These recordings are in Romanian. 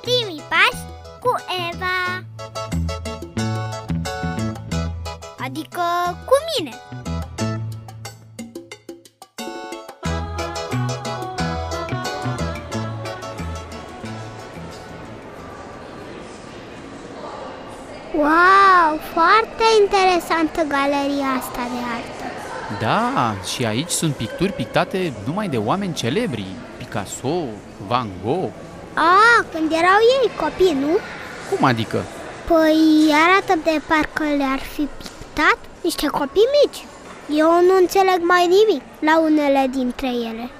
Primii pași cu Eva. Adică cu mine. Wow, foarte interesantă galeria asta de artă Da, și aici sunt picturi pictate numai de oameni celebri. Picasso, Van Gogh. A, când erau ei copii, nu? Cum adică? Păi arată de parcă le-ar fi pictat niște copii mici Eu nu înțeleg mai nimic la unele dintre ele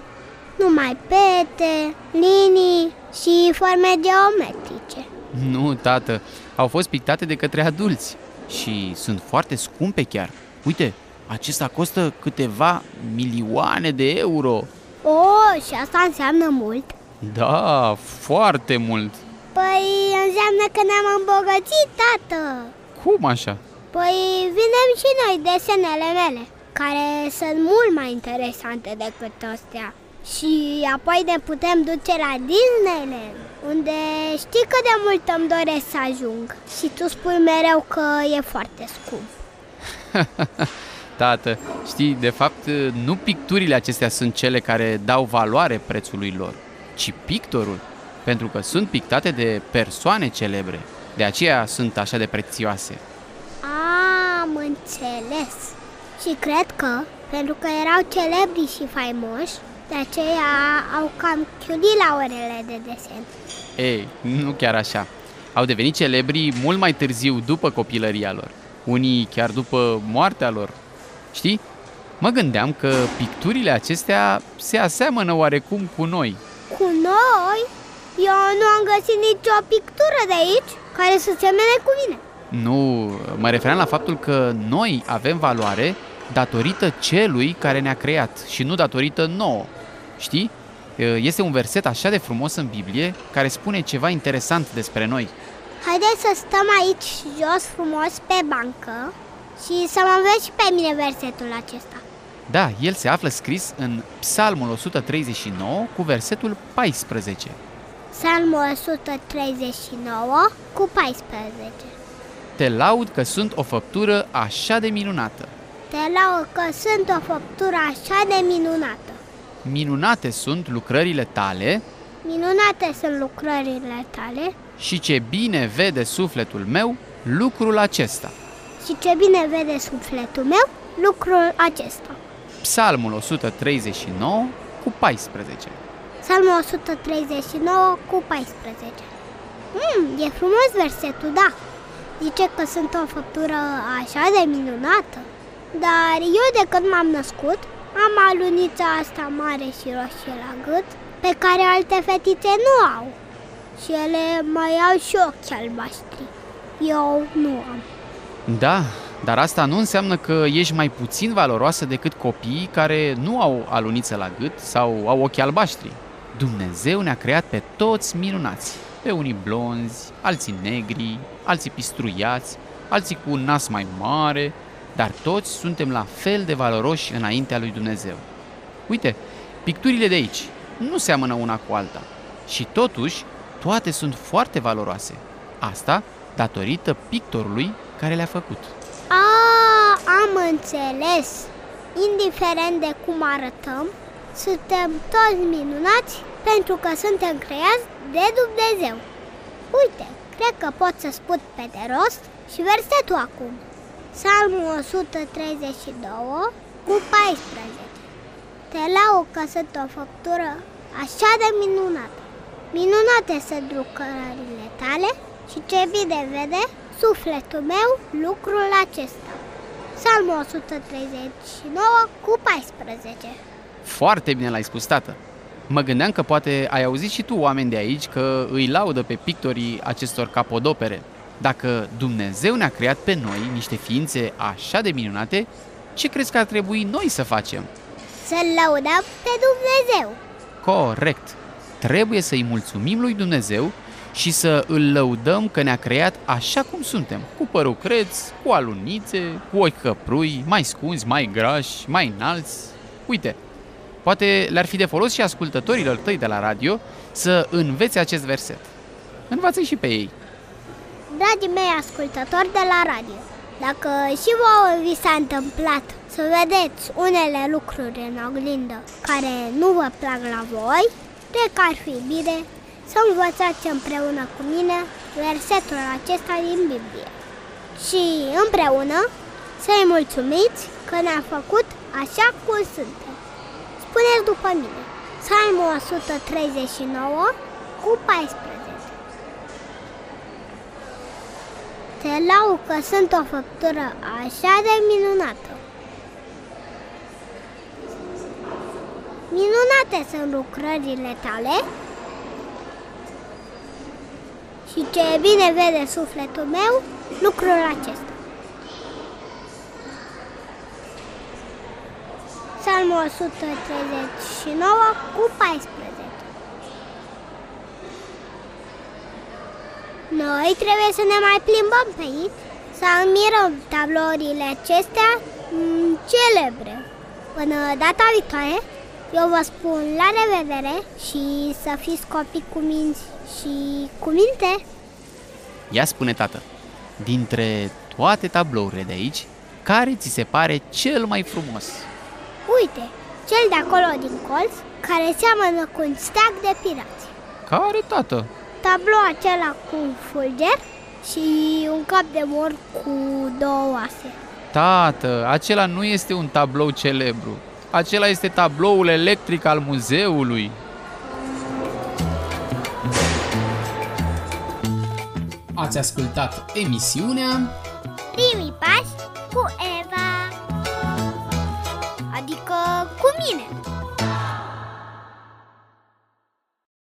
Numai pete, linii și forme geometrice Nu, tată, au fost pictate de către adulți și sunt foarte scumpe chiar. Uite, acesta costă câteva milioane de euro. Oh, și asta înseamnă mult Da, foarte mult. Păi înseamnă că ne-am îmbogățit, tată Cum așa? Păi vinem și noi desenele mele Care sunt mult mai interesante decât astea Și apoi ne putem duce la Disneyland Unde știi cât de mult îmi doresc să ajung Și tu spui mereu că e foarte scump Tată, știi, de fapt, nu picturile acestea sunt cele care dau valoare prețului lor, ci pictorul, pentru că sunt pictate de persoane celebre. De aceea sunt așa de prețioase. Am înțeles Și cred că, pentru că erau celebri și faimoși De aceea au cam chiulit la orele de desen Ei, nu chiar așa. Au devenit celebri mult mai târziu după copilăria lor. Unii chiar după moartea lor. Știi? Mă gândeam că picturile acestea se aseamănă oarecum cu noi. Cu noi? Eu nu am găsit nicio pictură de aici care să semene cu mine Nu, mă refeream la faptul că noi avem valoare datorită celui care ne-a creat și nu datorită nouă. Știi? Este un verset așa de frumos în Biblie care spune ceva interesant despre noi. Haideți să stăm aici jos frumos pe bancă și să mă înveți și pe mine versetul acesta Da, el se află scris în Psalmul 139 cu versetul 14. Psalmul 139 cu 14 Te laud că sunt o făptură așa de minunată. Te laud că sunt o făptură așa de minunată Minunate sunt lucrările tale Minunate sunt lucrările tale și ce bine vede sufletul meu lucrul acesta. Și ce bine vede sufletul meu lucrul acesta. Psalmul 139 cu 14. Psalmul 139 cu 14. Mm, e frumos versetul, da. Zice că sunt o făptură așa de minunată. Dar eu de când m-am născut, am alunița asta mare și roșie la gât, pe care alte fetițe nu au. Și ele mai au și ochi albaștri. Eu nu am. Da, dar asta nu înseamnă că ești mai puțin valoroasă decât copiii care nu au aluniță la gât sau au ochi albaștri. Dumnezeu ne-a creat pe toți minunați, pe unii blonzi, alții negri, alții pistruiați, alții cu un nas mai mare, dar toți suntem la fel de valoroși înaintea lui Dumnezeu. Uite, picturile de aici nu seamănă una cu alta și totuși toate sunt foarte valoroase. Asta datorită pictorului care le-a făcut. A, am înțeles. Indiferent de cum arătăm, suntem toți minunați pentru că suntem creați de Dumnezeu. Uite, cred că pot să spun pe de rost și versetul acum. Psalmul 132 cu 14. Te laud că sunt o făptură așa de minunată. Minunate sunt lucrările tale și ce bine vede sufletul meu lucrul acesta. Psalmul 139 cu 14. Foarte bine l-ai spus, tată. Mă gândeam că poate ai auzit și tu oameni de aici că îi laudă pe pictorii acestor capodopere. Dacă Dumnezeu ne-a creat pe noi niște ființe așa de minunate, ce crezi că ar trebui noi să facem? Să-L laudăm pe Dumnezeu. Corect! Trebuie să-i mulțumim lui Dumnezeu și să îl lăudăm că ne-a creat așa cum suntem, cu părul creț, cu alunițe, cu ochi căprui, mai scunzi, mai grași, mai înalți. Uite, Poate le-ar fi de folos și ascultătorilor tăi de la radio să învețe acest verset. învață și pe ei. Dragii mei ascultători de la radio, dacă și vouă vi s-a întâmplat să vedeți unele lucruri în oglindă care nu vă plac la voi, cred că ar fi bine să învățați împreună cu mine versetul acesta din Biblie. Și împreună să-i mulțumiți că ne-a făcut așa cum suntem. Spuneți după mine, Psalmul 139 cu 14. Te lau că sunt o făptură așa de minunată. Minunate sunt lucrările tale și ce bine vede sufletul meu lucrul acesta. Psalmul 139 cu 14 Noi trebuie să ne mai plimbăm pe aici, să admirăm tablourile acestea m- celebre. Până data viitoare, eu vă spun la revedere și să fiți copii cu minți și cu minte. Ia spune, tată, dintre toate tablourile de aici, care ți se pare cel mai frumos? Uite, cel de acolo din colț, care seamănă cu un steag de pirați. Care, tată? Tablou acela cu fulger și un cap de mor cu două oase. Tată, acela nu este un tablou celebru. Acela este tabloul electric al muzeului. Ați ascultat emisiunea Primii pași cu Eva. Adică cu mine